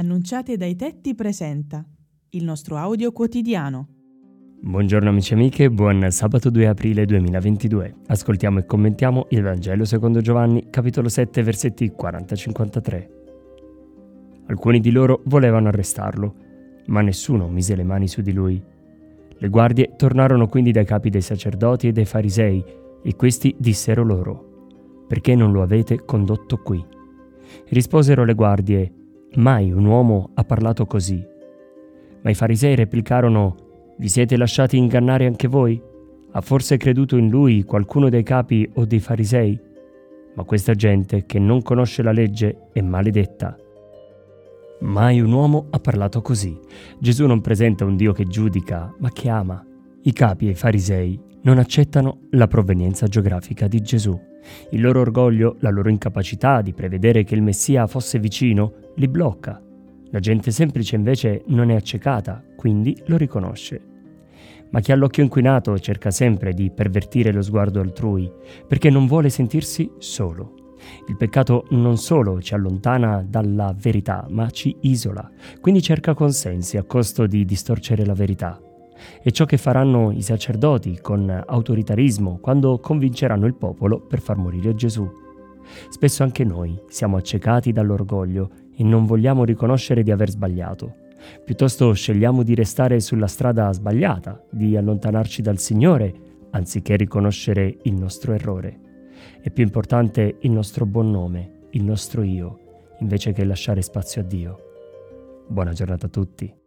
Annunciate dai tetti presenta il nostro audio quotidiano. Buongiorno amici e amiche, buon sabato 2 aprile 2022. Ascoltiamo e commentiamo il Vangelo secondo Giovanni, capitolo 7, versetti 40-53. Alcuni di loro volevano arrestarlo, ma nessuno mise le mani su di lui. Le guardie tornarono quindi dai capi dei sacerdoti e dei farisei, e questi dissero loro, perché non lo avete condotto qui? Risposero le guardie, mai un uomo ha parlato così. Ma i farisei replicarono, vi siete lasciati ingannare anche voi? Ha forse creduto in lui qualcuno dei capi o dei farisei? Ma questa gente che non conosce la legge è maledetta. Mai un uomo ha parlato così. Gesù non presenta un Dio che giudica, ma che ama. I capi e i farisei non accettano la provenienza geografica di Gesù. Il loro orgoglio, la loro incapacità di prevedere che il Messia fosse vicino, li blocca. La gente semplice invece non è accecata, quindi lo riconosce ma chi ha l'occhio inquinato cerca sempre di pervertire lo sguardo altrui, perché non vuole sentirsi solo. Il peccato non solo ci allontana dalla verità, ma ci isola, quindi cerca consensi a costo di distorcere la verità. È ciò che faranno i sacerdoti con autoritarismo quando convinceranno il popolo per far morire Gesù. Spesso anche noi siamo accecati dall'orgoglio e non vogliamo riconoscere di aver sbagliato. Piuttosto scegliamo di restare sulla strada sbagliata, di allontanarci dal Signore, anziché riconoscere il nostro errore. È più importante il nostro buon nome, il nostro io, invece che lasciare spazio a Dio. Buona giornata a tutti.